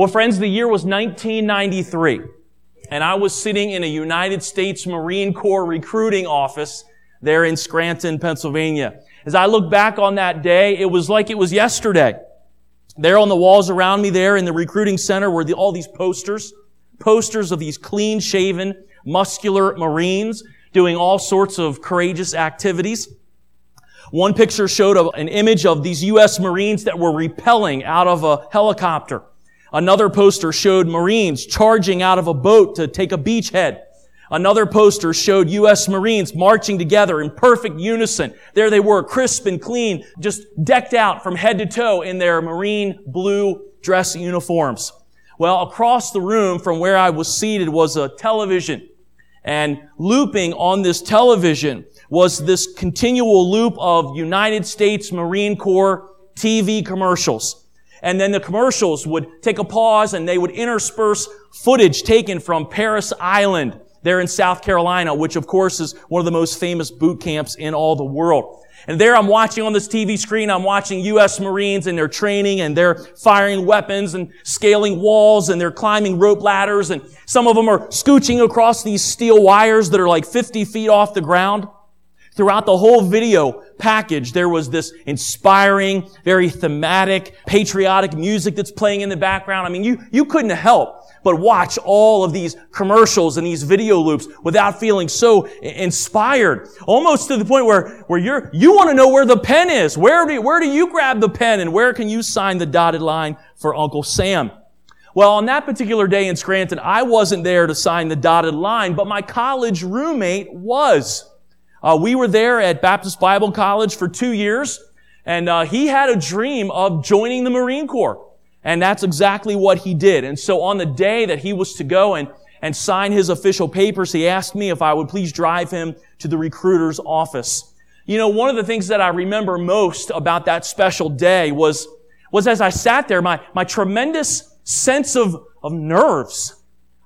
Well, friends, the year was 1993, and I was sitting in a United States Marine Corps recruiting office there in Scranton, Pennsylvania. As I look back on that day, it was like it was yesterday. There on the walls around me there in the recruiting center were the, all these posters, posters of these clean shaven, muscular Marines doing all sorts of courageous activities. One picture showed an image of these U.S. Marines that were repelling out of a helicopter. Another poster showed Marines charging out of a boat to take a beachhead. Another poster showed U.S. Marines marching together in perfect unison. There they were, crisp and clean, just decked out from head to toe in their Marine blue dress uniforms. Well, across the room from where I was seated was a television. And looping on this television was this continual loop of United States Marine Corps TV commercials. And then the commercials would take a pause and they would intersperse footage taken from Parris Island there in South Carolina, which of course is one of the most famous boot camps in all the world. And there I'm watching on this TV screen, I'm watching U.S. Marines and they're training and they're firing weapons and scaling walls and they're climbing rope ladders and some of them are scooching across these steel wires that are like 50 feet off the ground. Throughout the whole video package, there was this inspiring, very thematic, patriotic music that's playing in the background. I mean, you, you couldn't help but watch all of these commercials and these video loops without feeling so inspired. Almost to the point where, where you're, you want to know where the pen is. Where do, where do you grab the pen and where can you sign the dotted line for Uncle Sam? Well, on that particular day in Scranton, I wasn't there to sign the dotted line, but my college roommate was. Uh, we were there at Baptist Bible College for two years, and uh, he had a dream of joining the Marine Corps. And that's exactly what he did. And so on the day that he was to go and, and sign his official papers, he asked me if I would please drive him to the recruiter's office. You know, one of the things that I remember most about that special day was, was as I sat there, my, my tremendous sense of, of nerves.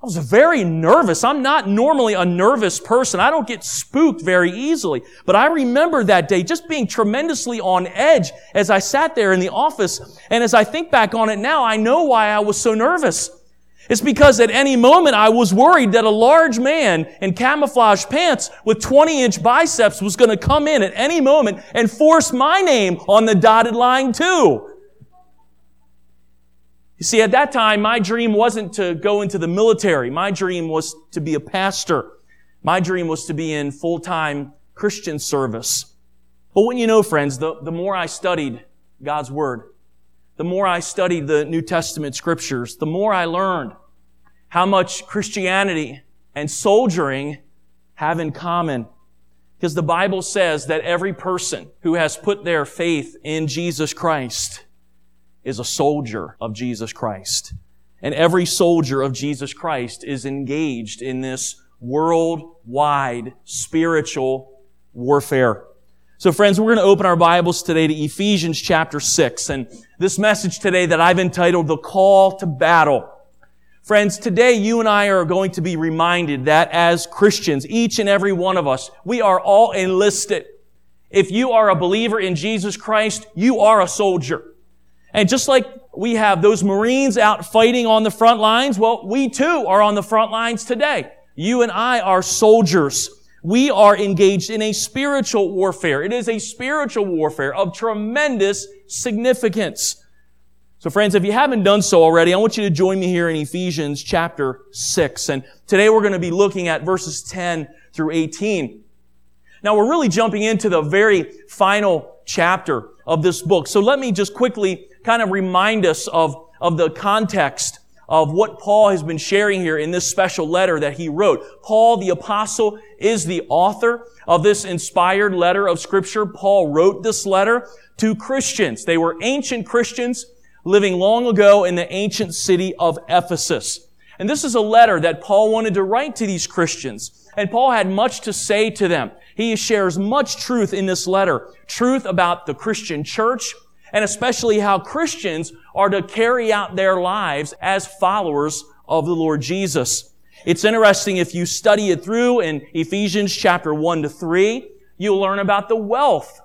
I was very nervous. I'm not normally a nervous person. I don't get spooked very easily. But I remember that day just being tremendously on edge as I sat there in the office. And as I think back on it now, I know why I was so nervous. It's because at any moment I was worried that a large man in camouflage pants with 20 inch biceps was going to come in at any moment and force my name on the dotted line too. You see, at that time, my dream wasn't to go into the military. My dream was to be a pastor. My dream was to be in full-time Christian service. But what you know, friends, the, the more I studied God's Word, the more I studied the New Testament scriptures, the more I learned how much Christianity and soldiering have in common. Because the Bible says that every person who has put their faith in Jesus Christ is a soldier of Jesus Christ. And every soldier of Jesus Christ is engaged in this worldwide spiritual warfare. So friends, we're going to open our Bibles today to Ephesians chapter 6 and this message today that I've entitled The Call to Battle. Friends, today you and I are going to be reminded that as Christians, each and every one of us, we are all enlisted. If you are a believer in Jesus Christ, you are a soldier. And just like we have those Marines out fighting on the front lines, well, we too are on the front lines today. You and I are soldiers. We are engaged in a spiritual warfare. It is a spiritual warfare of tremendous significance. So friends, if you haven't done so already, I want you to join me here in Ephesians chapter 6. And today we're going to be looking at verses 10 through 18. Now we're really jumping into the very final chapter of this book. So let me just quickly kind of remind us of, of the context of what Paul has been sharing here in this special letter that he wrote. Paul the apostle is the author of this inspired letter of scripture. Paul wrote this letter to Christians. They were ancient Christians living long ago in the ancient city of Ephesus. And this is a letter that Paul wanted to write to these Christians. And Paul had much to say to them. He shares much truth in this letter. Truth about the Christian church, and especially how Christians are to carry out their lives as followers of the Lord Jesus. It's interesting if you study it through in Ephesians chapter 1 to 3, you'll learn about the wealth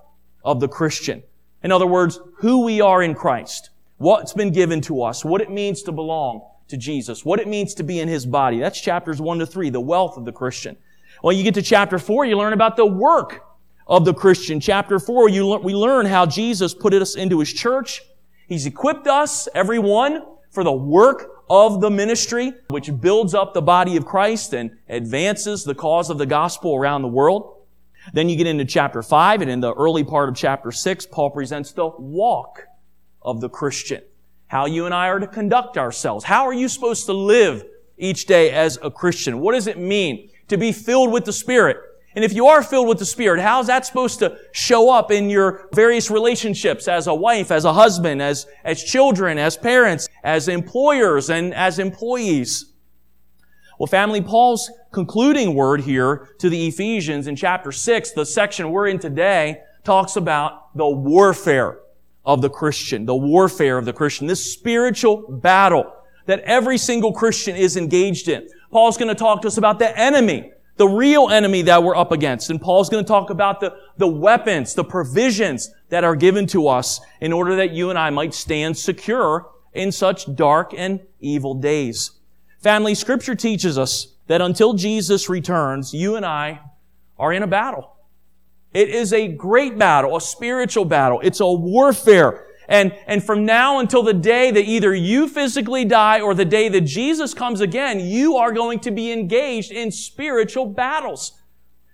of the Christian. In other words, who we are in Christ. what's been given to us, what it means to belong to Jesus, what it means to be in His body. That's chapters 1 to 3, the wealth of the Christian. Well, you get to chapter 4, you learn about the work of the Christian. Chapter 4, you we learn how Jesus put us into His church. He's equipped us, everyone, for the work of the ministry, which builds up the body of Christ and advances the cause of the gospel around the world. Then you get into chapter 5, and in the early part of chapter 6, Paul presents the walk of the Christian. How you and I are to conduct ourselves. How are you supposed to live each day as a Christian? What does it mean to be filled with the Spirit? And if you are filled with the Spirit, how's that supposed to show up in your various relationships as a wife, as a husband, as, as children, as parents, as employers, and as employees? Well, family, Paul's concluding word here to the Ephesians in chapter 6, the section we're in today, talks about the warfare of the Christian, the warfare of the Christian, this spiritual battle that every single Christian is engaged in. Paul's going to talk to us about the enemy, the real enemy that we're up against. And Paul's going to talk about the, the weapons, the provisions that are given to us in order that you and I might stand secure in such dark and evil days. Family, scripture teaches us that until Jesus returns, you and I are in a battle. It is a great battle, a spiritual battle. It's a warfare. And, and from now until the day that either you physically die or the day that Jesus comes again, you are going to be engaged in spiritual battles.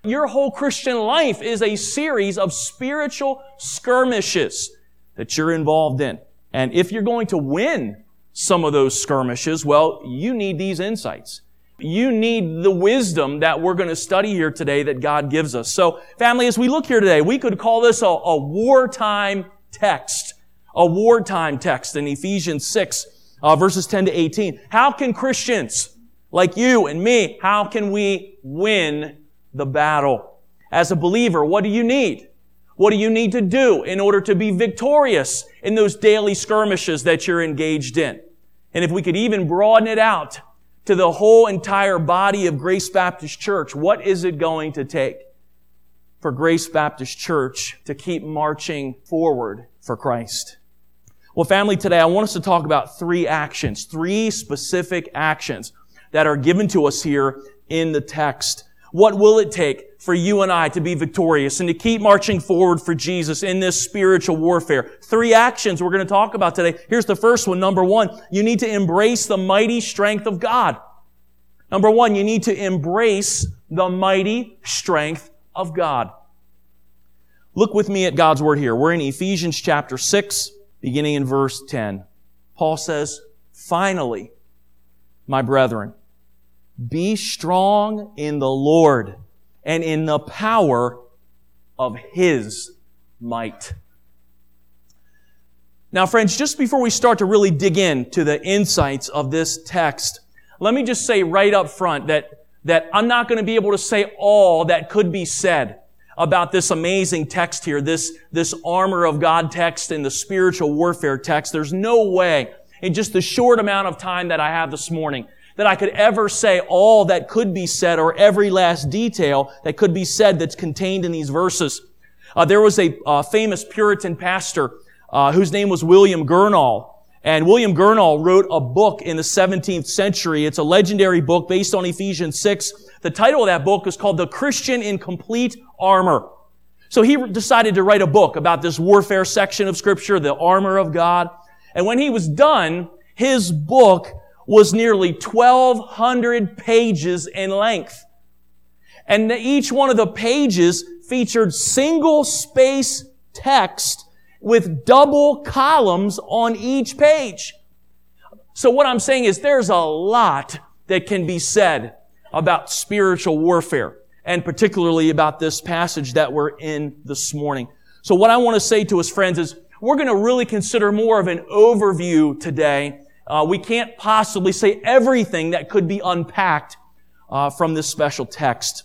Your whole Christian life is a series of spiritual skirmishes that you're involved in. And if you're going to win some of those skirmishes? Well, you need these insights. You need the wisdom that we're going to study here today that God gives us. So, family, as we look here today, we could call this a, a wartime text. A wartime text in Ephesians 6, uh, verses 10 to 18. How can Christians, like you and me, how can we win the battle? As a believer, what do you need? What do you need to do in order to be victorious in those daily skirmishes that you're engaged in? And if we could even broaden it out to the whole entire body of Grace Baptist Church, what is it going to take for Grace Baptist Church to keep marching forward for Christ? Well, family, today I want us to talk about three actions, three specific actions that are given to us here in the text. What will it take for you and I to be victorious and to keep marching forward for Jesus in this spiritual warfare. Three actions we're going to talk about today. Here's the first one. Number one, you need to embrace the mighty strength of God. Number one, you need to embrace the mighty strength of God. Look with me at God's word here. We're in Ephesians chapter 6, beginning in verse 10. Paul says, finally, my brethren, be strong in the Lord and in the power of His might. Now, friends, just before we start to really dig into the insights of this text, let me just say right up front that, that I'm not going to be able to say all that could be said about this amazing text here, this, this armor of God text and the spiritual warfare text. There's no way in just the short amount of time that I have this morning that I could ever say all that could be said or every last detail that could be said that's contained in these verses. Uh, there was a uh, famous Puritan pastor uh, whose name was William Gurnall. And William Gurnall wrote a book in the 17th century. It's a legendary book based on Ephesians 6. The title of that book is called The Christian in Complete Armor. So he decided to write a book about this warfare section of scripture, the armor of God. And when he was done, his book was nearly 1,200 pages in length. And each one of the pages featured single space text with double columns on each page. So what I'm saying is there's a lot that can be said about spiritual warfare and particularly about this passage that we're in this morning. So what I want to say to us friends is we're going to really consider more of an overview today uh, we can't possibly say everything that could be unpacked uh, from this special text.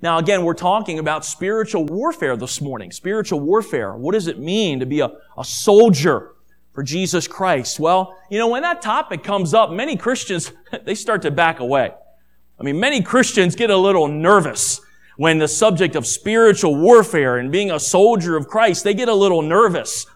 Now, again, we're talking about spiritual warfare this morning. Spiritual warfare. What does it mean to be a, a soldier for Jesus Christ? Well, you know, when that topic comes up, many Christians, they start to back away. I mean, many Christians get a little nervous when the subject of spiritual warfare and being a soldier of Christ, they get a little nervous.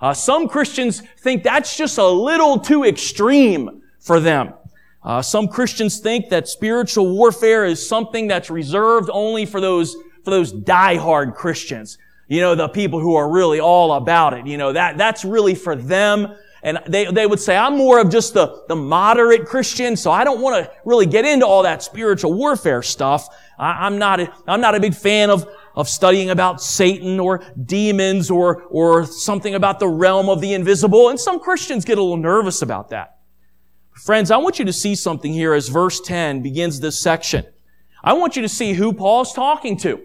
Uh, some Christians think that's just a little too extreme for them. Uh, some Christians think that spiritual warfare is something that's reserved only for those for those diehard Christians. You know, the people who are really all about it. You know, that that's really for them. And they, they would say, I'm more of just the, the moderate Christian, so I don't want to really get into all that spiritual warfare stuff. I, I'm not a, I'm not a big fan of, of studying about Satan or demons or, or something about the realm of the invisible. And some Christians get a little nervous about that. Friends, I want you to see something here as verse 10 begins this section. I want you to see who Paul's talking to.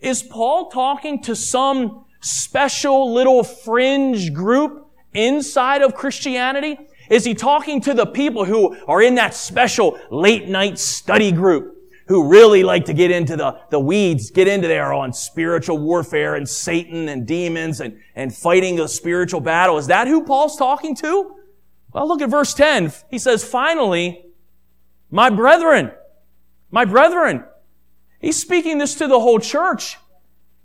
Is Paul talking to some special little fringe group inside of Christianity? Is he talking to the people who are in that special late night study group who really like to get into the, the weeds, get into there on spiritual warfare and Satan and demons and, and fighting the spiritual battle? Is that who Paul's talking to? Well, look at verse 10. He says, finally, my brethren, my brethren. He's speaking this to the whole church.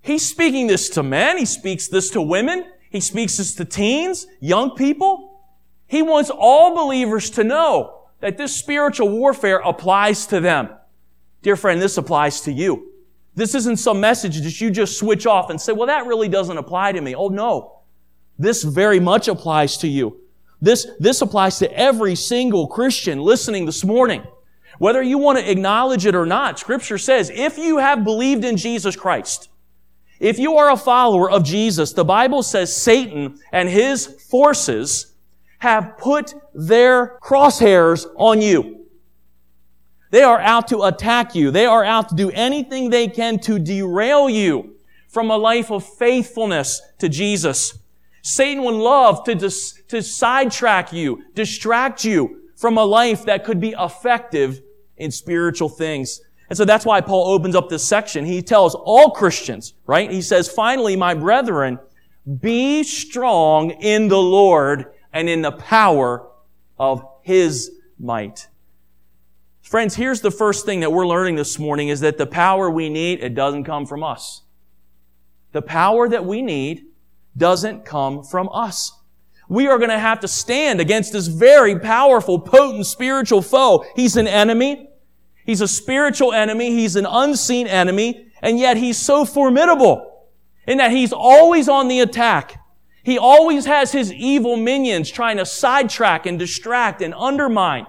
He's speaking this to men. He speaks this to women. He speaks this to teens, young people. He wants all believers to know that this spiritual warfare applies to them. Dear friend, this applies to you. This isn't some message that you just switch off and say, well, that really doesn't apply to me. Oh, no. This very much applies to you. This, this applies to every single Christian listening this morning. Whether you want to acknowledge it or not, scripture says, if you have believed in Jesus Christ, if you are a follower of Jesus, the Bible says Satan and his forces have put their crosshairs on you. They are out to attack you. They are out to do anything they can to derail you from a life of faithfulness to Jesus. Satan would love to, dis- to sidetrack you, distract you from a life that could be effective in spiritual things. And so that's why Paul opens up this section. He tells all Christians, right? He says, finally, my brethren, be strong in the Lord and in the power of His might. Friends, here's the first thing that we're learning this morning is that the power we need, it doesn't come from us. The power that we need doesn't come from us. We are going to have to stand against this very powerful, potent spiritual foe. He's an enemy. He's a spiritual enemy. He's an unseen enemy. And yet he's so formidable in that he's always on the attack. He always has his evil minions trying to sidetrack and distract and undermine.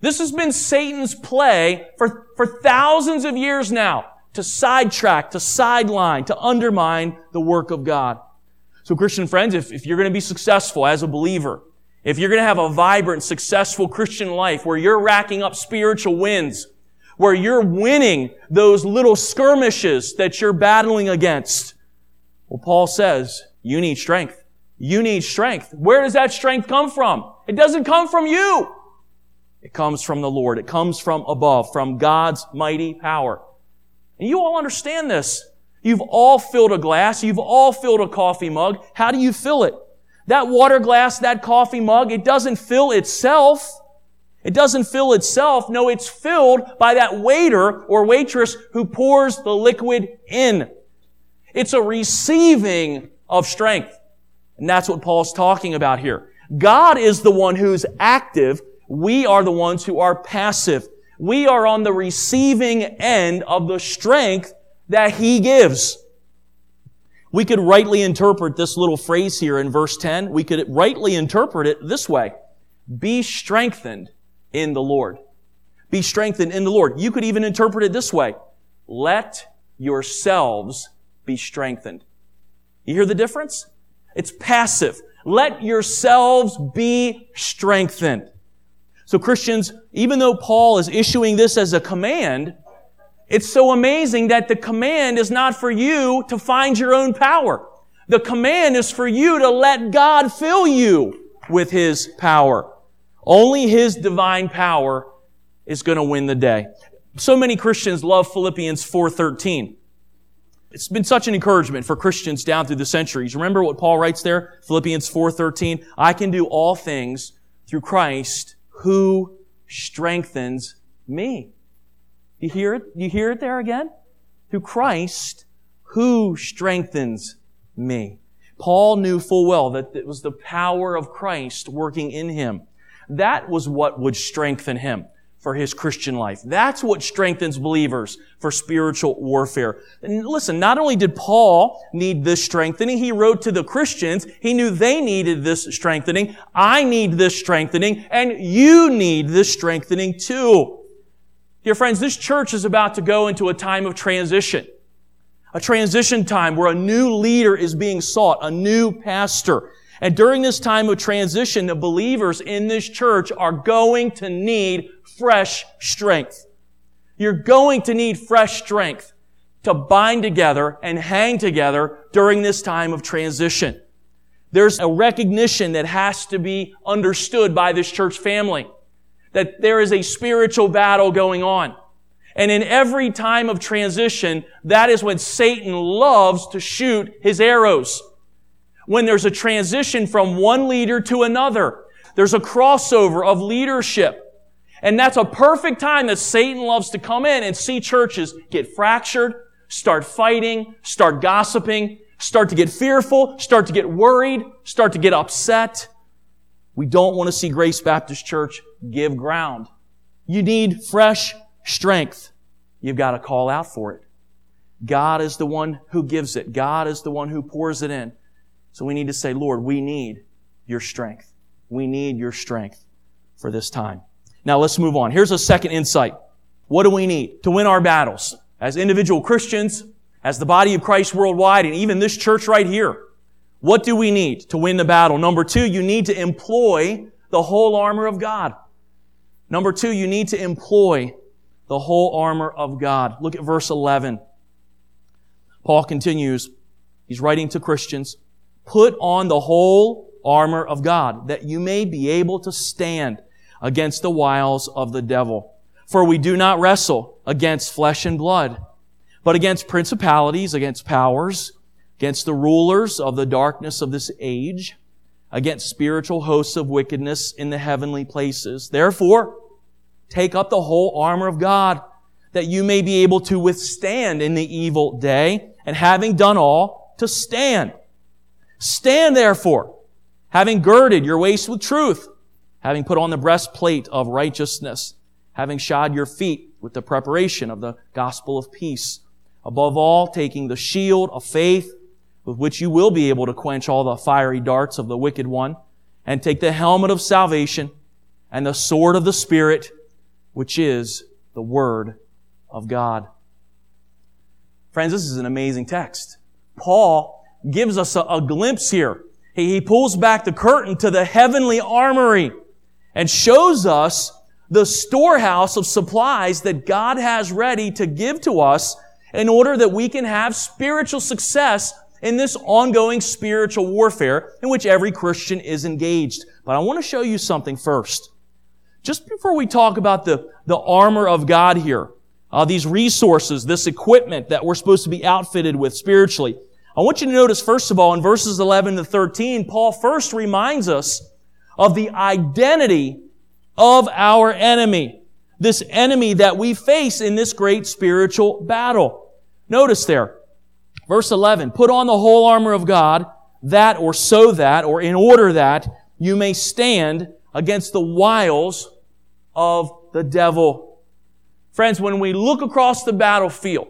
This has been Satan's play for, for thousands of years now to sidetrack, to sideline, to undermine the work of God. So Christian friends, if, if you're going to be successful as a believer, if you're going to have a vibrant, successful Christian life where you're racking up spiritual wins, where you're winning those little skirmishes that you're battling against. Well, Paul says, you need strength. You need strength. Where does that strength come from? It doesn't come from you. It comes from the Lord. It comes from above, from God's mighty power. And you all understand this. You've all filled a glass. You've all filled a coffee mug. How do you fill it? That water glass, that coffee mug, it doesn't fill itself. It doesn't fill itself. No, it's filled by that waiter or waitress who pours the liquid in. It's a receiving of strength. And that's what Paul's talking about here. God is the one who's active. We are the ones who are passive. We are on the receiving end of the strength that He gives. We could rightly interpret this little phrase here in verse 10. We could rightly interpret it this way. Be strengthened in the Lord. Be strengthened in the Lord. You could even interpret it this way. Let yourselves be strengthened. You hear the difference? It's passive. Let yourselves be strengthened. So Christians, even though Paul is issuing this as a command, it's so amazing that the command is not for you to find your own power. The command is for you to let God fill you with His power. Only His divine power is going to win the day. So many Christians love Philippians 4.13. It's been such an encouragement for Christians down through the centuries. Remember what Paul writes there? Philippians 4.13. I can do all things through Christ who strengthens me. You hear it? You hear it there again? Through Christ who strengthens me. Paul knew full well that it was the power of Christ working in him. That was what would strengthen him for his Christian life. That's what strengthens believers for spiritual warfare. And listen, not only did Paul need this strengthening, he wrote to the Christians, he knew they needed this strengthening. I need this strengthening, and you need this strengthening too. Dear friends, this church is about to go into a time of transition. A transition time where a new leader is being sought, a new pastor. And during this time of transition, the believers in this church are going to need fresh strength. You're going to need fresh strength to bind together and hang together during this time of transition. There's a recognition that has to be understood by this church family that there is a spiritual battle going on. And in every time of transition, that is when Satan loves to shoot his arrows. When there's a transition from one leader to another, there's a crossover of leadership. And that's a perfect time that Satan loves to come in and see churches get fractured, start fighting, start gossiping, start to get fearful, start to get worried, start to get upset. We don't want to see Grace Baptist Church give ground. You need fresh strength. You've got to call out for it. God is the one who gives it. God is the one who pours it in. So we need to say, Lord, we need your strength. We need your strength for this time. Now let's move on. Here's a second insight. What do we need to win our battles as individual Christians, as the body of Christ worldwide, and even this church right here? What do we need to win the battle? Number two, you need to employ the whole armor of God. Number two, you need to employ the whole armor of God. Look at verse 11. Paul continues. He's writing to Christians. Put on the whole armor of God that you may be able to stand against the wiles of the devil. For we do not wrestle against flesh and blood, but against principalities, against powers, against the rulers of the darkness of this age, against spiritual hosts of wickedness in the heavenly places. Therefore, take up the whole armor of God, that you may be able to withstand in the evil day, and having done all, to stand. Stand therefore, having girded your waist with truth, having put on the breastplate of righteousness, having shod your feet with the preparation of the gospel of peace. Above all, taking the shield of faith, with which you will be able to quench all the fiery darts of the wicked one, and take the helmet of salvation and the sword of the Spirit, which is the Word of God. Friends, this is an amazing text. Paul gives us a, a glimpse here. He, he pulls back the curtain to the heavenly armory and shows us the storehouse of supplies that God has ready to give to us in order that we can have spiritual success in this ongoing spiritual warfare in which every Christian is engaged. But I want to show you something first. Just before we talk about the, the armor of God here, uh, these resources, this equipment that we're supposed to be outfitted with spiritually, I want you to notice, first of all, in verses 11 to 13, Paul first reminds us of the identity of our enemy. This enemy that we face in this great spiritual battle. Notice there, Verse 11, put on the whole armor of God, that or so that, or in order that you may stand against the wiles of the devil. Friends, when we look across the battlefield,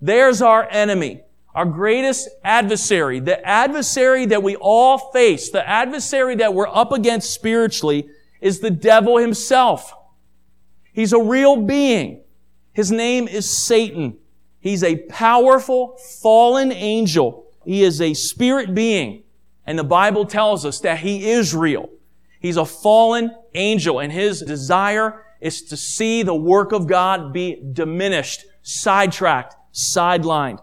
there's our enemy, our greatest adversary, the adversary that we all face, the adversary that we're up against spiritually is the devil himself. He's a real being. His name is Satan. He's a powerful, fallen angel. He is a spirit being. And the Bible tells us that he is real. He's a fallen angel and his desire is to see the work of God be diminished, sidetracked, sidelined.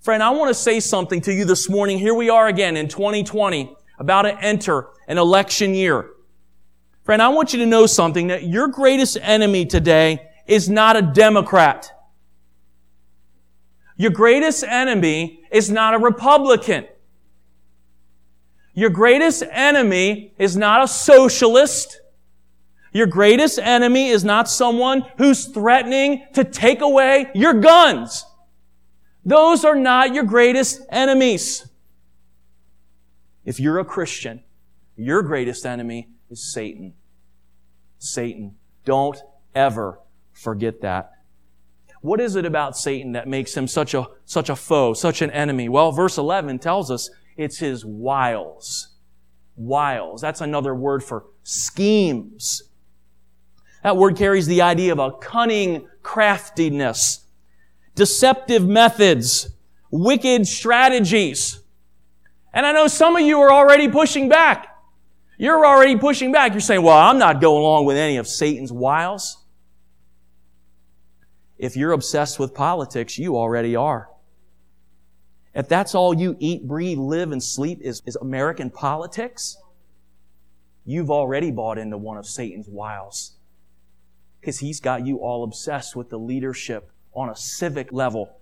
Friend, I want to say something to you this morning. Here we are again in 2020, about to enter an election year. Friend, I want you to know something that your greatest enemy today is not a Democrat. Your greatest enemy is not a Republican. Your greatest enemy is not a socialist. Your greatest enemy is not someone who's threatening to take away your guns. Those are not your greatest enemies. If you're a Christian, your greatest enemy is Satan. Satan. Don't ever forget that. What is it about Satan that makes him such a, such a foe, such an enemy? Well, verse 11 tells us it's his wiles. Wiles. That's another word for schemes. That word carries the idea of a cunning craftiness, deceptive methods, wicked strategies. And I know some of you are already pushing back. You're already pushing back. You're saying, well, I'm not going along with any of Satan's wiles. If you're obsessed with politics, you already are. If that's all you eat, breathe, live, and sleep is, is American politics, you've already bought into one of Satan's wiles. Because he's got you all obsessed with the leadership on a civic level.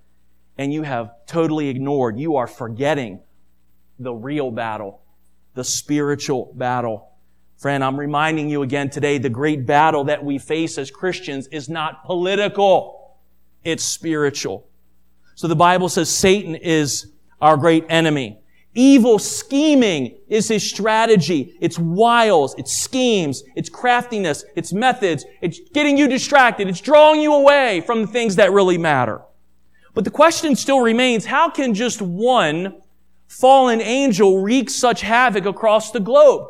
And you have totally ignored, you are forgetting the real battle, the spiritual battle. Friend, I'm reminding you again today, the great battle that we face as Christians is not political. It's spiritual. So the Bible says Satan is our great enemy. Evil scheming is his strategy. It's wiles, it's schemes, it's craftiness, it's methods. It's getting you distracted. It's drawing you away from the things that really matter. But the question still remains, how can just one fallen angel wreak such havoc across the globe?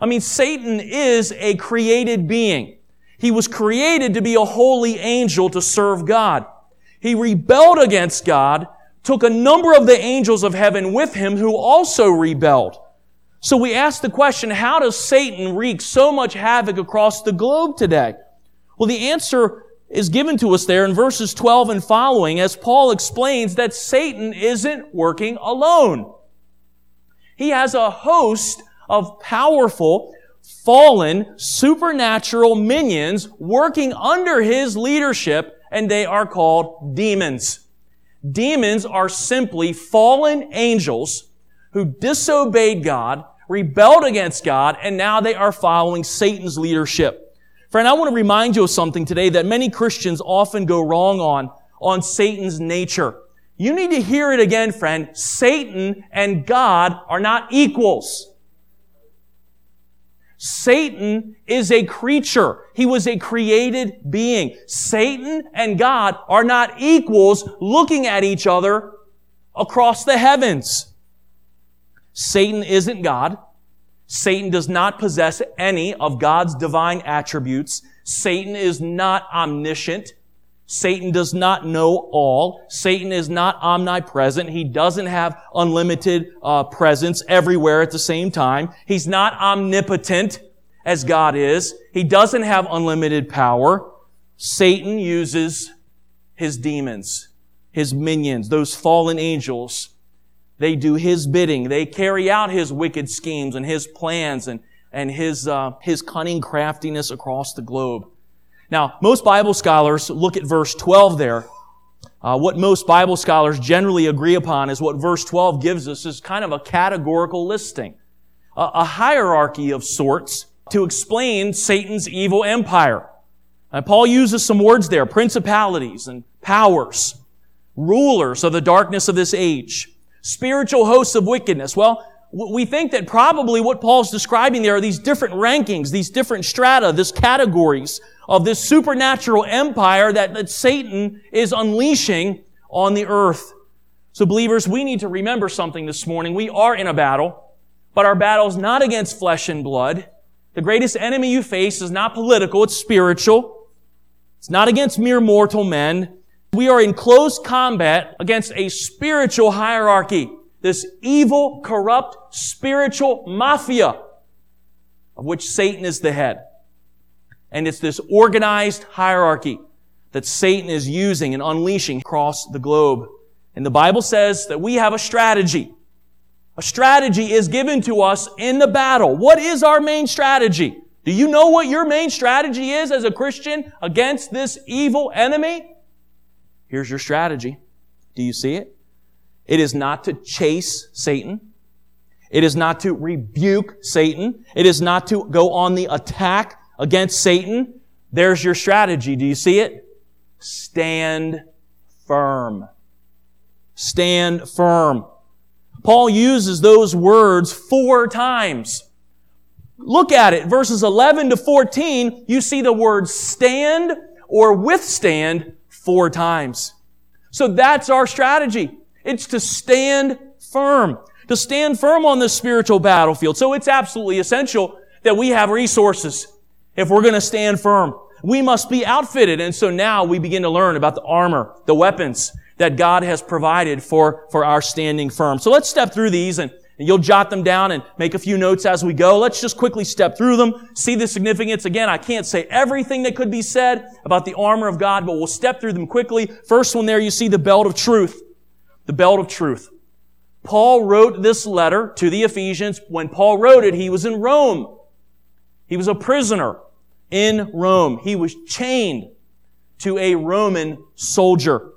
I mean, Satan is a created being. He was created to be a holy angel to serve God. He rebelled against God, took a number of the angels of heaven with him who also rebelled. So we ask the question, how does Satan wreak so much havoc across the globe today? Well, the answer is given to us there in verses 12 and following as Paul explains that Satan isn't working alone. He has a host of powerful, fallen, supernatural minions working under his leadership, and they are called demons. Demons are simply fallen angels who disobeyed God, rebelled against God, and now they are following Satan's leadership. Friend, I want to remind you of something today that many Christians often go wrong on, on Satan's nature. You need to hear it again, friend. Satan and God are not equals. Satan is a creature. He was a created being. Satan and God are not equals looking at each other across the heavens. Satan isn't God. Satan does not possess any of God's divine attributes. Satan is not omniscient. Satan does not know all. Satan is not omnipresent. He doesn't have unlimited uh, presence everywhere at the same time. He's not omnipotent as God is. He doesn't have unlimited power. Satan uses his demons, his minions, those fallen angels they do His bidding. They carry out His wicked schemes and His plans and, and His, uh, His cunning craftiness across the globe. Now, most Bible scholars look at verse 12 there. Uh, what most Bible scholars generally agree upon is what verse 12 gives us is kind of a categorical listing, a, a hierarchy of sorts to explain Satan's evil empire. And Paul uses some words there, principalities and powers, rulers of the darkness of this age, spiritual hosts of wickedness. Well, we think that probably what Paul's describing there are these different rankings, these different strata, these categories of this supernatural empire that, that Satan is unleashing on the earth. So believers, we need to remember something this morning. We are in a battle, but our battle is not against flesh and blood. The greatest enemy you face is not political, it's spiritual. It's not against mere mortal men. We are in close combat against a spiritual hierarchy. This evil, corrupt, spiritual mafia of which Satan is the head. And it's this organized hierarchy that Satan is using and unleashing across the globe. And the Bible says that we have a strategy. A strategy is given to us in the battle. What is our main strategy? Do you know what your main strategy is as a Christian against this evil enemy? Here's your strategy. Do you see it? It is not to chase Satan. It is not to rebuke Satan. It is not to go on the attack against Satan. There's your strategy. Do you see it? Stand firm. Stand firm. Paul uses those words four times. Look at it. Verses 11 to 14, you see the word stand or withstand four times. So that's our strategy. It's to stand firm, to stand firm on the spiritual battlefield. So it's absolutely essential that we have resources if we're going to stand firm. We must be outfitted. And so now we begin to learn about the armor, the weapons that God has provided for, for our standing firm. So let's step through these and, and you'll jot them down and make a few notes as we go. Let's just quickly step through them, see the significance. Again, I can't say everything that could be said about the armor of God, but we'll step through them quickly. First one there, you see the belt of truth. The belt of truth. Paul wrote this letter to the Ephesians. When Paul wrote it, he was in Rome. He was a prisoner in Rome. He was chained to a Roman soldier.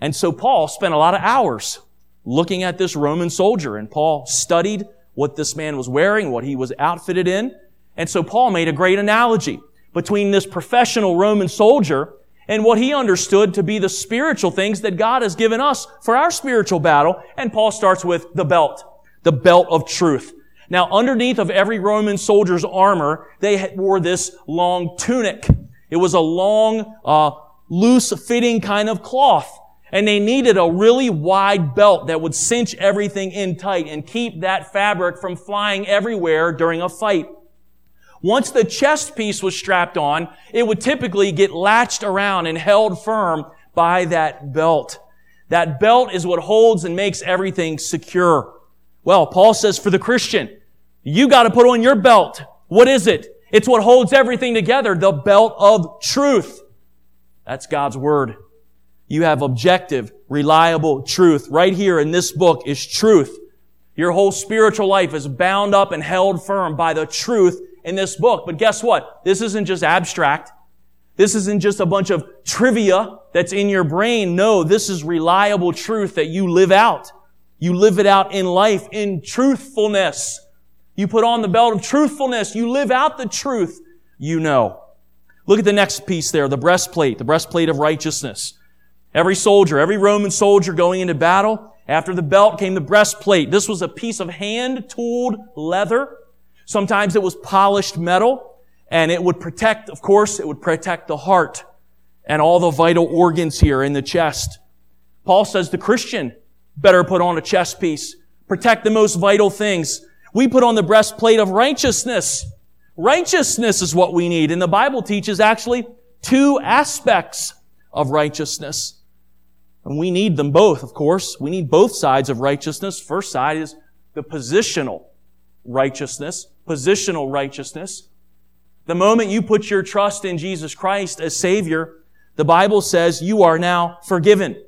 And so Paul spent a lot of hours looking at this Roman soldier and Paul studied what this man was wearing, what he was outfitted in. And so Paul made a great analogy between this professional Roman soldier and what he understood to be the spiritual things that God has given us for our spiritual battle. And Paul starts with the belt, the belt of truth. Now, underneath of every Roman soldier's armor, they wore this long tunic. It was a long, uh, loose fitting kind of cloth. And they needed a really wide belt that would cinch everything in tight and keep that fabric from flying everywhere during a fight. Once the chest piece was strapped on, it would typically get latched around and held firm by that belt. That belt is what holds and makes everything secure. Well, Paul says for the Christian, you got to put on your belt. What is it? It's what holds everything together, the belt of truth. That's God's word. You have objective, reliable truth. Right here in this book is truth. Your whole spiritual life is bound up and held firm by the truth in this book. But guess what? This isn't just abstract. This isn't just a bunch of trivia that's in your brain. No, this is reliable truth that you live out. You live it out in life in truthfulness. You put on the belt of truthfulness. You live out the truth you know. Look at the next piece there, the breastplate, the breastplate of righteousness. Every soldier, every Roman soldier going into battle, after the belt came the breastplate. This was a piece of hand-tooled leather. Sometimes it was polished metal, and it would protect, of course, it would protect the heart and all the vital organs here in the chest. Paul says the Christian better put on a chest piece, protect the most vital things. We put on the breastplate of righteousness. Righteousness is what we need. And the Bible teaches actually two aspects of righteousness. And we need them both, of course. We need both sides of righteousness. First side is the positional righteousness, positional righteousness. The moment you put your trust in Jesus Christ as Savior, the Bible says you are now forgiven.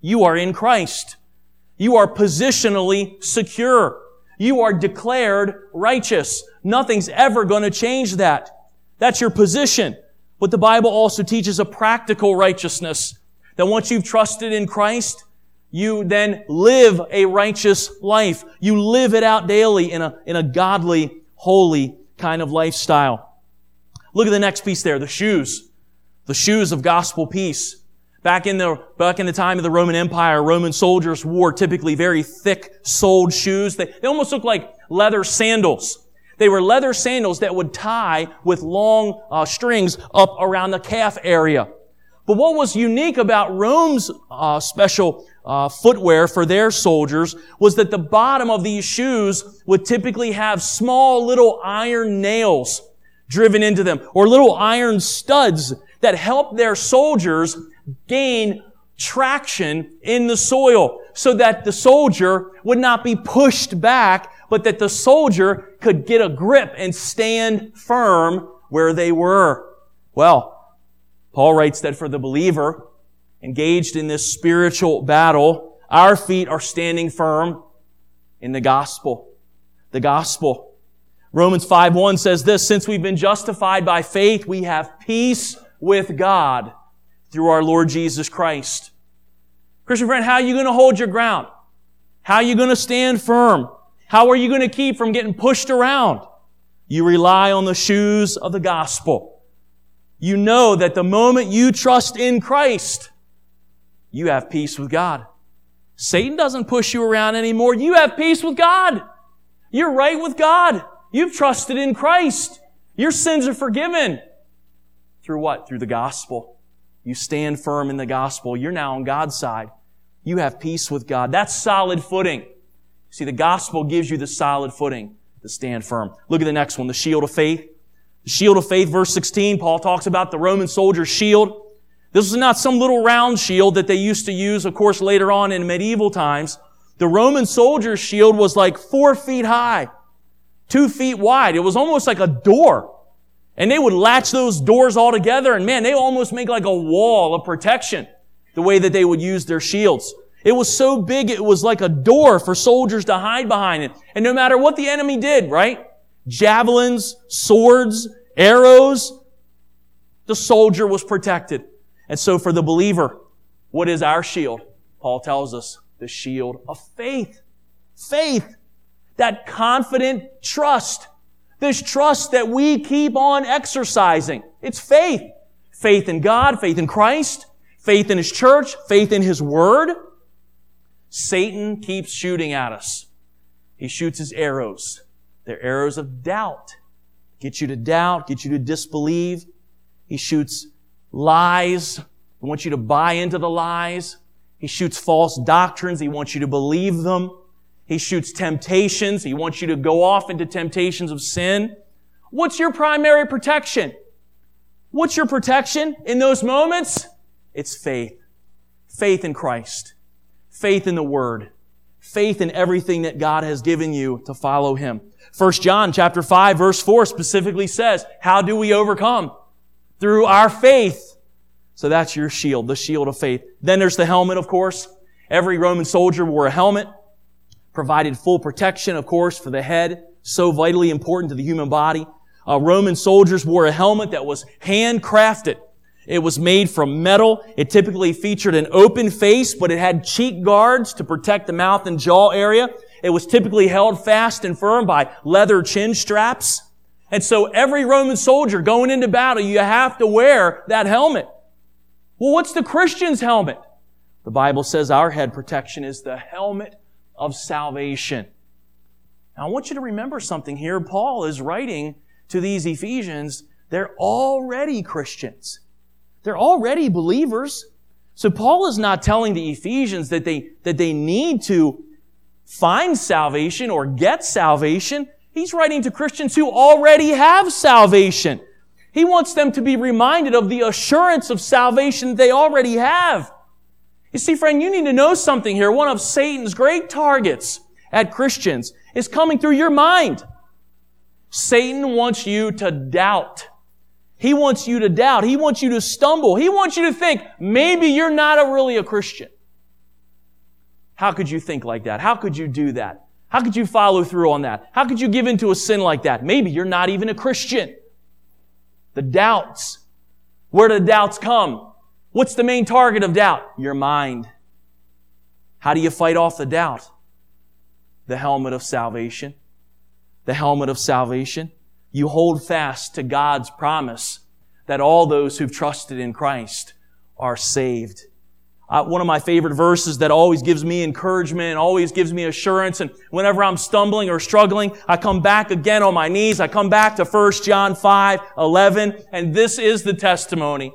You are in Christ. You are positionally secure. You are declared righteous. Nothing's ever going to change that. That's your position. But the Bible also teaches a practical righteousness that once you've trusted in Christ, you then live a righteous life. You live it out daily in a, in a godly, holy kind of lifestyle. Look at the next piece there, the shoes. The shoes of gospel peace. Back in the, back in the time of the Roman Empire, Roman soldiers wore typically very thick soled shoes. They, they almost looked like leather sandals. They were leather sandals that would tie with long uh, strings up around the calf area. But what was unique about Rome's uh, special uh, footwear for their soldiers was that the bottom of these shoes would typically have small little iron nails driven into them or little iron studs that helped their soldiers gain traction in the soil so that the soldier would not be pushed back, but that the soldier could get a grip and stand firm where they were. Well, Paul writes that for the believer engaged in this spiritual battle, our feet are standing firm in the gospel. The gospel. Romans 5.1 says this, since we've been justified by faith, we have peace with God through our Lord Jesus Christ. Christian friend, how are you going to hold your ground? How are you going to stand firm? How are you going to keep from getting pushed around? You rely on the shoes of the gospel you know that the moment you trust in Christ, you have peace with God. Satan doesn't push you around anymore. You have peace with God. You're right with God. You've trusted in Christ. Your sins are forgiven. Through what? Through the gospel. You stand firm in the gospel. You're now on God's side. You have peace with God. That's solid footing. See, the gospel gives you the solid footing to stand firm. Look at the next one, the shield of faith. The shield of faith, verse 16, Paul talks about the Roman soldier's shield. This was not some little round shield that they used to use, of course, later on in medieval times. The Roman soldier's shield was like four feet high, two feet wide. It was almost like a door. And they would latch those doors all together and man, they almost make like a wall of protection the way that they would use their shields. It was so big, it was like a door for soldiers to hide behind it. And no matter what the enemy did, right? Javelins, swords, arrows, the soldier was protected. And so for the believer, what is our shield? Paul tells us the shield of faith. Faith. That confident trust. This trust that we keep on exercising. It's faith. Faith in God, faith in Christ, faith in His church, faith in His Word. Satan keeps shooting at us. He shoots his arrows. They're arrows of doubt. Get you to doubt, get you to disbelieve. He shoots lies. He wants you to buy into the lies. He shoots false doctrines. He wants you to believe them. He shoots temptations. He wants you to go off into temptations of sin. What's your primary protection? What's your protection in those moments? It's faith. Faith in Christ faith in the Word, faith in everything that God has given you to follow Him. 1 John chapter 5 verse 4 specifically says, how do we overcome? Through our faith. So that's your shield, the shield of faith. Then there's the helmet, of course. Every Roman soldier wore a helmet, provided full protection, of course, for the head, so vitally important to the human body. Uh, Roman soldiers wore a helmet that was handcrafted. It was made from metal. It typically featured an open face, but it had cheek guards to protect the mouth and jaw area. It was typically held fast and firm by leather chin straps. And so every Roman soldier going into battle, you have to wear that helmet. Well, what's the Christian's helmet? The Bible says our head protection is the helmet of salvation. Now I want you to remember something here. Paul is writing to these Ephesians. They're already Christians. They're already believers. So Paul is not telling the Ephesians that they, that they need to find salvation or get salvation. He's writing to Christians who already have salvation. He wants them to be reminded of the assurance of salvation they already have. You see, friend, you need to know something here. One of Satan's great targets at Christians is coming through your mind. Satan wants you to doubt he wants you to doubt. He wants you to stumble. He wants you to think, maybe you're not a, really a Christian. How could you think like that? How could you do that? How could you follow through on that? How could you give into a sin like that? Maybe you're not even a Christian. The doubts. Where do the doubts come? What's the main target of doubt? Your mind. How do you fight off the doubt? The helmet of salvation. The helmet of salvation you hold fast to God's promise that all those who've trusted in Christ are saved. Uh, one of my favorite verses that always gives me encouragement always gives me assurance. And whenever I'm stumbling or struggling, I come back again on my knees. I come back to 1 John 5, 11. And this is the testimony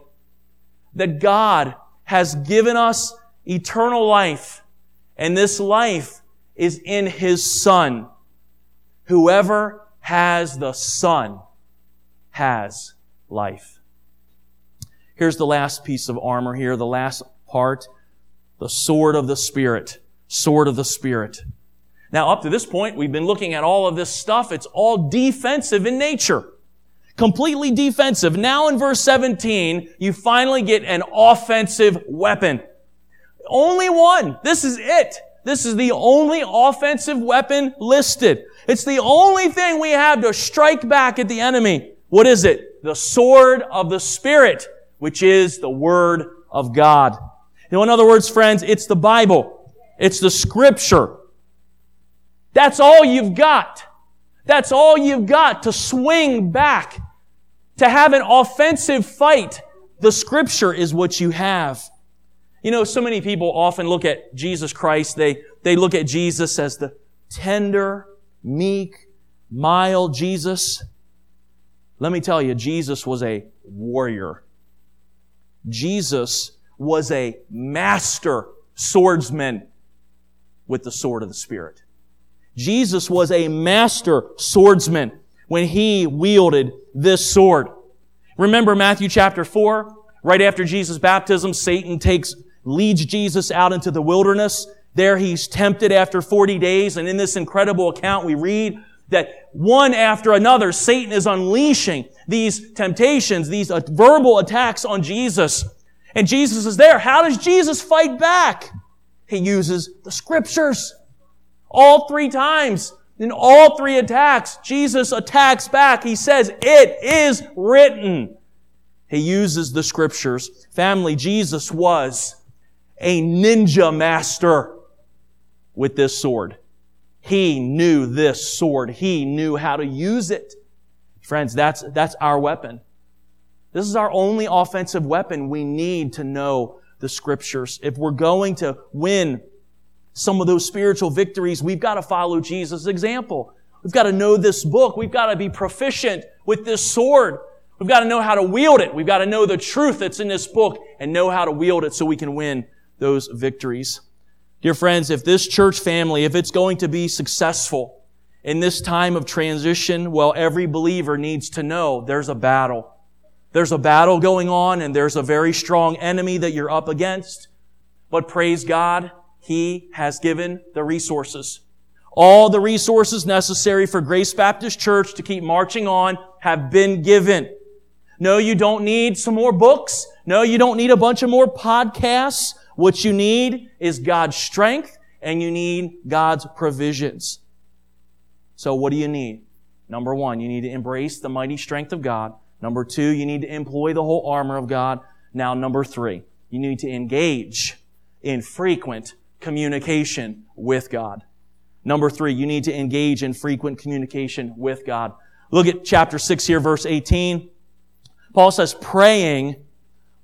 that God has given us eternal life. And this life is in His Son. Whoever has the Son has life. Here's the last piece of armor here, the last part. The sword of the Spirit. Sword of the Spirit. Now, up to this point, we've been looking at all of this stuff. It's all defensive in nature. Completely defensive. Now in verse 17, you finally get an offensive weapon. Only one. This is it. This is the only offensive weapon listed. It's the only thing we have to strike back at the enemy. What is it? The sword of the Spirit, which is the Word of God. You know, in other words, friends, it's the Bible. It's the Scripture. That's all you've got. That's all you've got to swing back, to have an offensive fight. The Scripture is what you have. You know, so many people often look at Jesus Christ, they, they look at Jesus as the tender, meek, mild Jesus. Let me tell you, Jesus was a warrior. Jesus was a master swordsman with the sword of the Spirit. Jesus was a master swordsman when he wielded this sword. Remember Matthew chapter 4? Right after Jesus' baptism, Satan takes, leads Jesus out into the wilderness. There he's tempted after 40 days. And in this incredible account, we read that one after another, Satan is unleashing these temptations, these uh, verbal attacks on Jesus. And Jesus is there. How does Jesus fight back? He uses the scriptures. All three times. In all three attacks, Jesus attacks back. He says, it is written. He uses the scriptures. Family, Jesus was a ninja master with this sword. He knew this sword. He knew how to use it. Friends, that's, that's our weapon. This is our only offensive weapon. We need to know the scriptures. If we're going to win some of those spiritual victories, we've got to follow Jesus' example. We've got to know this book. We've got to be proficient with this sword. We've got to know how to wield it. We've got to know the truth that's in this book and know how to wield it so we can win those victories. Dear friends, if this church family, if it's going to be successful in this time of transition, well, every believer needs to know there's a battle. There's a battle going on and there's a very strong enemy that you're up against. But praise God, He has given the resources. All the resources necessary for Grace Baptist Church to keep marching on have been given. No, you don't need some more books. No, you don't need a bunch of more podcasts. What you need is God's strength and you need God's provisions. So what do you need? Number one, you need to embrace the mighty strength of God. Number two, you need to employ the whole armor of God. Now, number three, you need to engage in frequent communication with God. Number three, you need to engage in frequent communication with God. Look at chapter 6 here, verse 18. Paul says, praying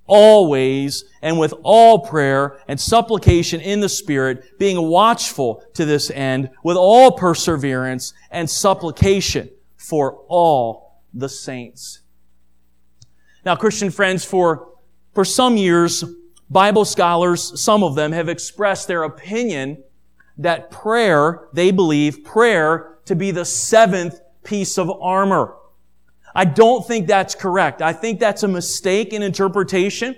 always and with all prayer and supplication in the Spirit, being watchful to this end with all perseverance and supplication for all the saints. Now, Christian friends, for, for some years, Bible scholars, some of them have expressed their opinion that prayer, they believe prayer to be the seventh piece of armor. I don't think that's correct. I think that's a mistake in interpretation.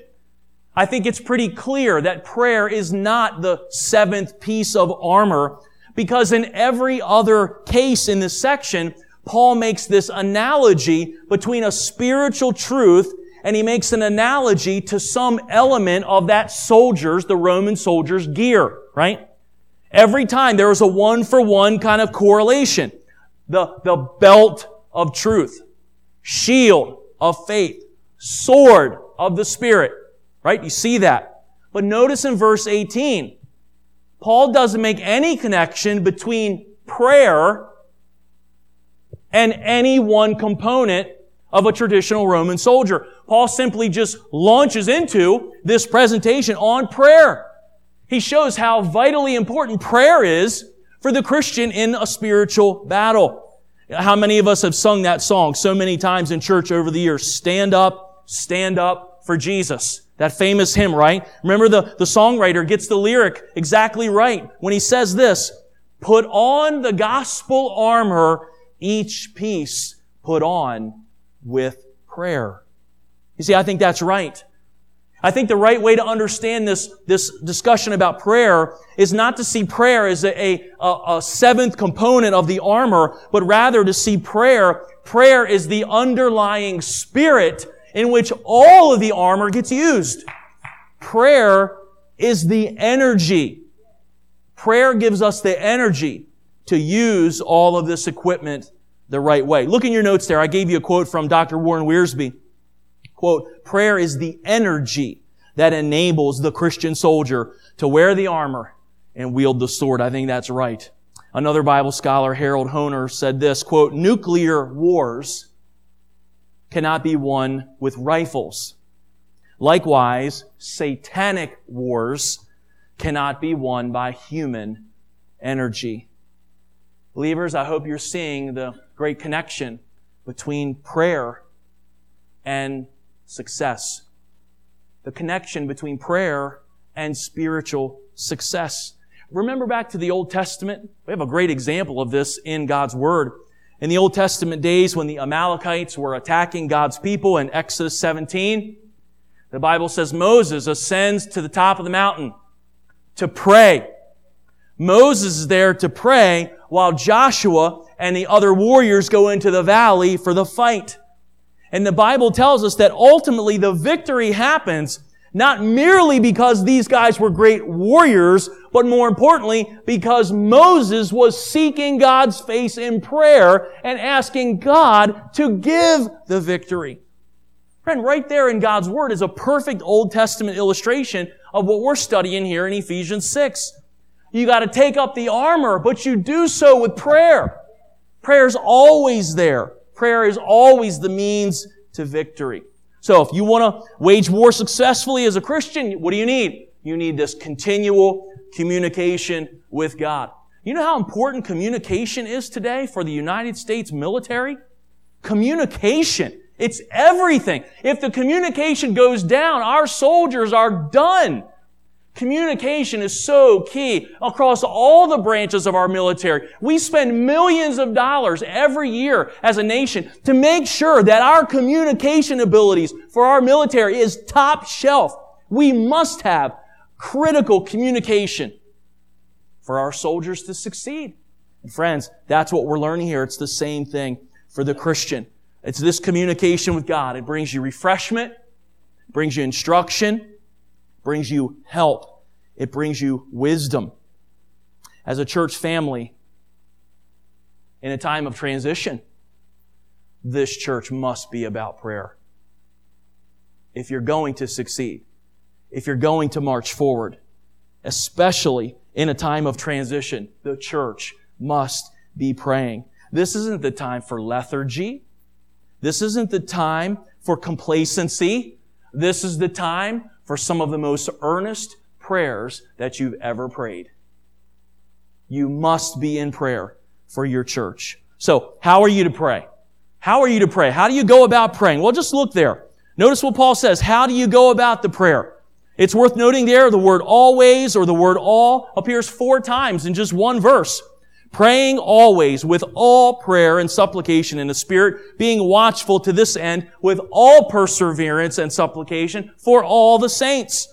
I think it's pretty clear that prayer is not the seventh piece of armor because in every other case in this section, Paul makes this analogy between a spiritual truth and he makes an analogy to some element of that soldier's, the Roman soldier's gear, right? Every time there is a one for one kind of correlation. The, the belt of truth, shield of faith, sword of the Spirit, right? You see that. But notice in verse 18, Paul doesn't make any connection between prayer and any one component of a traditional Roman soldier. Paul simply just launches into this presentation on prayer. He shows how vitally important prayer is for the Christian in a spiritual battle. How many of us have sung that song so many times in church over the years? Stand up, stand up for Jesus. That famous hymn, right? Remember the, the songwriter gets the lyric exactly right when he says this, put on the gospel armor, each piece put on with prayer. You see, I think that's right. I think the right way to understand this, this discussion about prayer is not to see prayer as a, a, a, seventh component of the armor, but rather to see prayer. Prayer is the underlying spirit in which all of the armor gets used. Prayer is the energy. Prayer gives us the energy to use all of this equipment the right way. Look in your notes there. I gave you a quote from Dr. Warren Wiersbe. Quote, prayer is the energy that enables the Christian soldier to wear the armor and wield the sword. I think that's right. Another Bible scholar, Harold Hoehner, said this, quote, nuclear wars cannot be won with rifles, Likewise, satanic wars cannot be won by human energy. Believers, I hope you're seeing the great connection between prayer and success. The connection between prayer and spiritual success. Remember back to the Old Testament? We have a great example of this in God's Word. In the Old Testament days when the Amalekites were attacking God's people in Exodus 17, the Bible says Moses ascends to the top of the mountain to pray. Moses is there to pray while Joshua and the other warriors go into the valley for the fight. And the Bible tells us that ultimately the victory happens not merely because these guys were great warriors, but more importantly, because Moses was seeking God's face in prayer and asking God to give the victory. Friend, right there in God's Word is a perfect Old Testament illustration of what we're studying here in Ephesians 6. You gotta take up the armor, but you do so with prayer. Prayer's always there. Prayer is always the means to victory. So if you want to wage war successfully as a Christian, what do you need? You need this continual communication with God. You know how important communication is today for the United States military? Communication. It's everything. If the communication goes down, our soldiers are done. Communication is so key across all the branches of our military. We spend millions of dollars every year as a nation to make sure that our communication abilities for our military is top shelf. We must have critical communication for our soldiers to succeed. And friends, that's what we're learning here. It's the same thing for the Christian. It's this communication with God. It brings you refreshment, brings you instruction, brings you help. It brings you wisdom. As a church family, in a time of transition, this church must be about prayer. If you're going to succeed, if you're going to march forward, especially in a time of transition, the church must be praying. This isn't the time for lethargy. This isn't the time for complacency. This is the time for some of the most earnest prayers that you've ever prayed. You must be in prayer for your church. So, how are you to pray? How are you to pray? How do you go about praying? Well, just look there. Notice what Paul says. How do you go about the prayer? It's worth noting there the word always or the word all appears four times in just one verse. Praying always with all prayer and supplication in the Spirit, being watchful to this end with all perseverance and supplication for all the saints.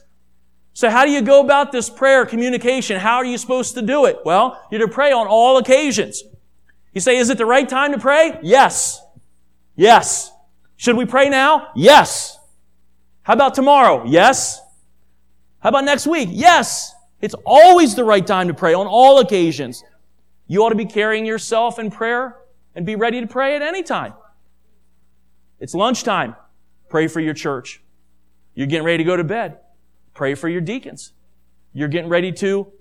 So how do you go about this prayer communication? How are you supposed to do it? Well, you're to pray on all occasions. You say, is it the right time to pray? Yes. Yes. Should we pray now? Yes. How about tomorrow? Yes. How about next week? Yes. It's always the right time to pray on all occasions. You ought to be carrying yourself in prayer and be ready to pray at any time. It's lunchtime. Pray for your church. You're getting ready to go to bed. Pray for your deacons. You're getting ready to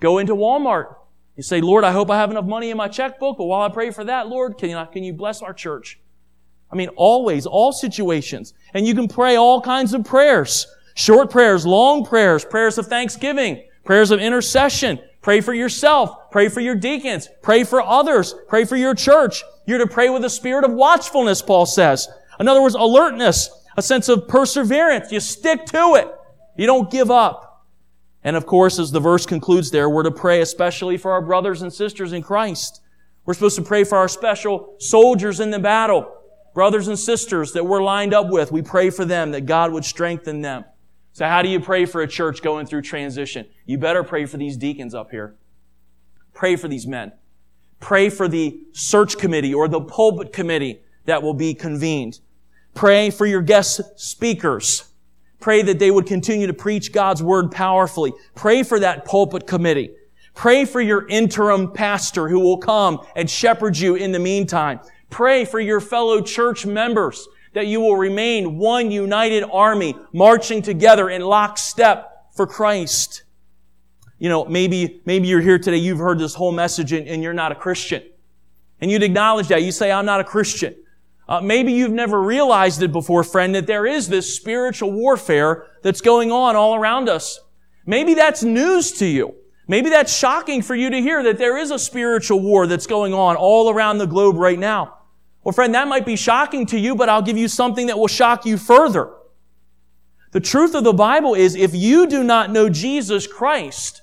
go into Walmart. You say, Lord, I hope I have enough money in my checkbook, but while I pray for that, Lord, can you, can you bless our church? I mean, always, all situations. And you can pray all kinds of prayers. Short prayers, long prayers, prayers of thanksgiving, prayers of intercession, Pray for yourself. Pray for your deacons. Pray for others. Pray for your church. You're to pray with a spirit of watchfulness, Paul says. In other words, alertness, a sense of perseverance. You stick to it. You don't give up. And of course, as the verse concludes there, we're to pray especially for our brothers and sisters in Christ. We're supposed to pray for our special soldiers in the battle, brothers and sisters that we're lined up with. We pray for them, that God would strengthen them. So how do you pray for a church going through transition? You better pray for these deacons up here. Pray for these men. Pray for the search committee or the pulpit committee that will be convened. Pray for your guest speakers. Pray that they would continue to preach God's word powerfully. Pray for that pulpit committee. Pray for your interim pastor who will come and shepherd you in the meantime. Pray for your fellow church members that you will remain one united army marching together in lockstep for Christ. You know, maybe, maybe you're here today, you've heard this whole message and, and you're not a Christian. And you'd acknowledge that. You say, I'm not a Christian. Uh, maybe you've never realized it before, friend, that there is this spiritual warfare that's going on all around us. Maybe that's news to you. Maybe that's shocking for you to hear that there is a spiritual war that's going on all around the globe right now. Well, friend, that might be shocking to you, but I'll give you something that will shock you further. The truth of the Bible is if you do not know Jesus Christ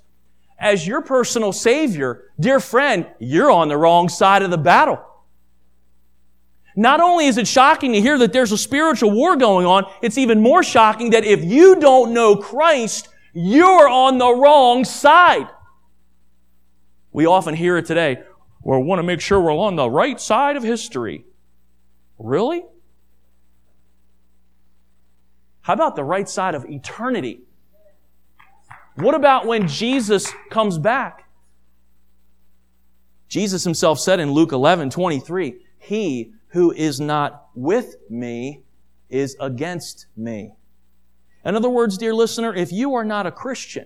as your personal Savior, dear friend, you're on the wrong side of the battle. Not only is it shocking to hear that there's a spiritual war going on, it's even more shocking that if you don't know Christ, you're on the wrong side. We often hear it today. We want to make sure we're on the right side of history. Really? How about the right side of eternity? What about when Jesus comes back? Jesus himself said in Luke 11, 23, He who is not with me is against me. In other words, dear listener, if you are not a Christian,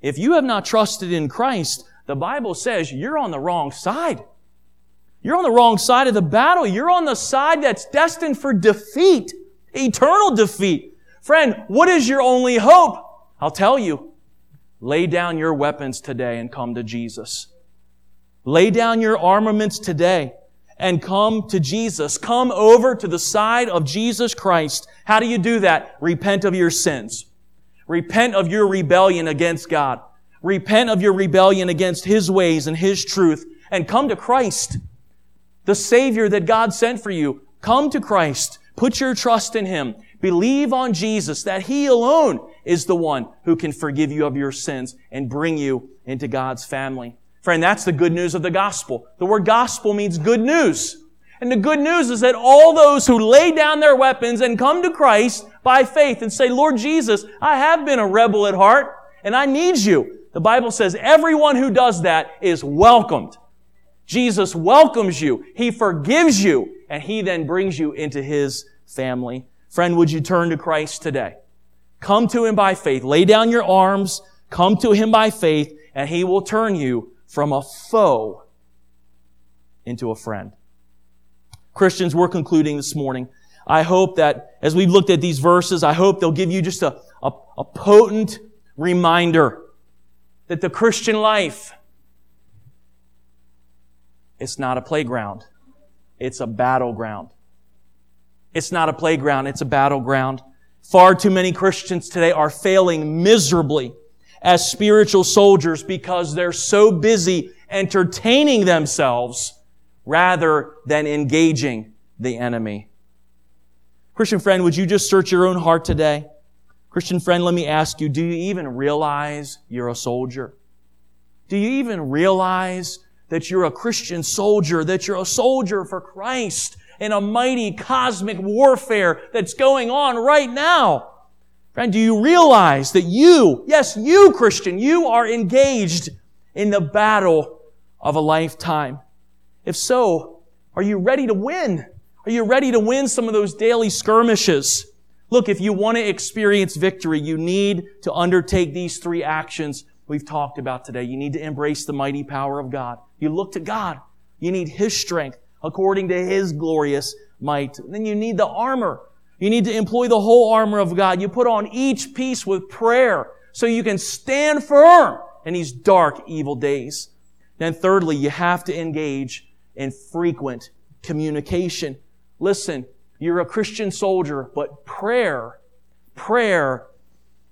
if you have not trusted in Christ, the Bible says you're on the wrong side. You're on the wrong side of the battle. You're on the side that's destined for defeat, eternal defeat. Friend, what is your only hope? I'll tell you. Lay down your weapons today and come to Jesus. Lay down your armaments today and come to Jesus. Come over to the side of Jesus Christ. How do you do that? Repent of your sins. Repent of your rebellion against God. Repent of your rebellion against His ways and His truth and come to Christ, the Savior that God sent for you. Come to Christ. Put your trust in Him. Believe on Jesus that He alone is the one who can forgive you of your sins and bring you into God's family. Friend, that's the good news of the gospel. The word gospel means good news. And the good news is that all those who lay down their weapons and come to Christ by faith and say, Lord Jesus, I have been a rebel at heart and I need you. The Bible says everyone who does that is welcomed. Jesus welcomes you. He forgives you and He then brings you into His family. Friend, would you turn to Christ today? Come to Him by faith. Lay down your arms. Come to Him by faith and He will turn you from a foe into a friend. Christians, we're concluding this morning. I hope that as we've looked at these verses, I hope they'll give you just a, a, a potent reminder that the Christian life it's not a playground. It's a battleground. It's not a playground. It's a battleground. Far too many Christians today are failing miserably as spiritual soldiers because they're so busy entertaining themselves rather than engaging the enemy. Christian friend, would you just search your own heart today? Christian friend, let me ask you, do you even realize you're a soldier? Do you even realize that you're a Christian soldier, that you're a soldier for Christ in a mighty cosmic warfare that's going on right now? Friend, do you realize that you, yes, you Christian, you are engaged in the battle of a lifetime? If so, are you ready to win? Are you ready to win some of those daily skirmishes? Look, if you want to experience victory, you need to undertake these three actions we've talked about today. You need to embrace the mighty power of God. You look to God. You need His strength according to His glorious might. Then you need the armor you need to employ the whole armor of God. You put on each piece with prayer so you can stand firm in these dark, evil days. Then thirdly, you have to engage in frequent communication. Listen, you're a Christian soldier, but prayer, prayer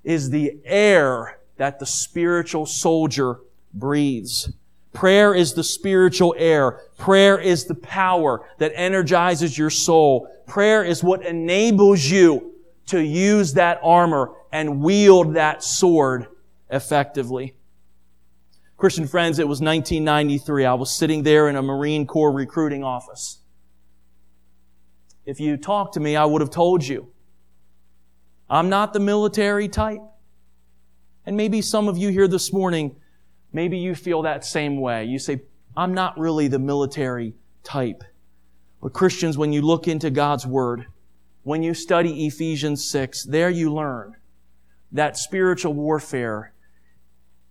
is the air that the spiritual soldier breathes. Prayer is the spiritual air. Prayer is the power that energizes your soul. Prayer is what enables you to use that armor and wield that sword effectively. Christian friends, it was 1993. I was sitting there in a Marine Corps recruiting office. If you talked to me, I would have told you. I'm not the military type. And maybe some of you here this morning Maybe you feel that same way. You say, I'm not really the military type. But Christians, when you look into God's Word, when you study Ephesians 6, there you learn that spiritual warfare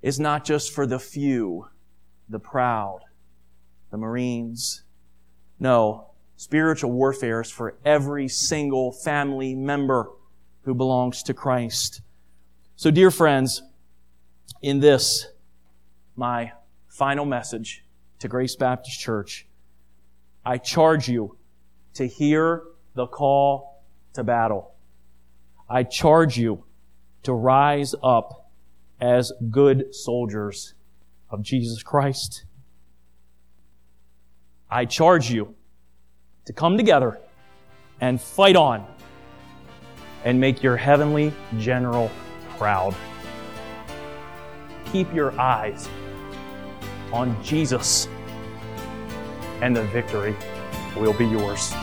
is not just for the few, the proud, the Marines. No, Spiritual warfare is for every single family member who belongs to Christ. So, dear friends, in this, my final message to Grace Baptist Church, I charge you to hear the call to battle. I charge you to rise up as good soldiers of Jesus Christ. I charge you to come together and fight on and make your heavenly general proud. Keep your eyes on Jesus, and the victory will be yours.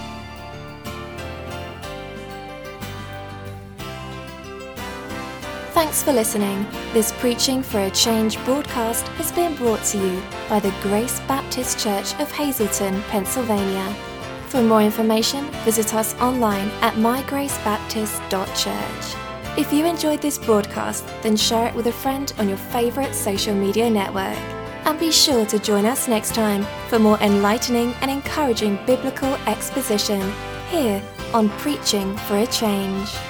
Thanks for listening. This Preaching for a Change broadcast has been brought to you by the Grace Baptist Church of Hazleton, Pennsylvania. For more information, visit us online at mygracebaptist.church. If you enjoyed this broadcast, then share it with a friend on your favorite social media network. And be sure to join us next time for more enlightening and encouraging biblical exposition here on Preaching for a Change.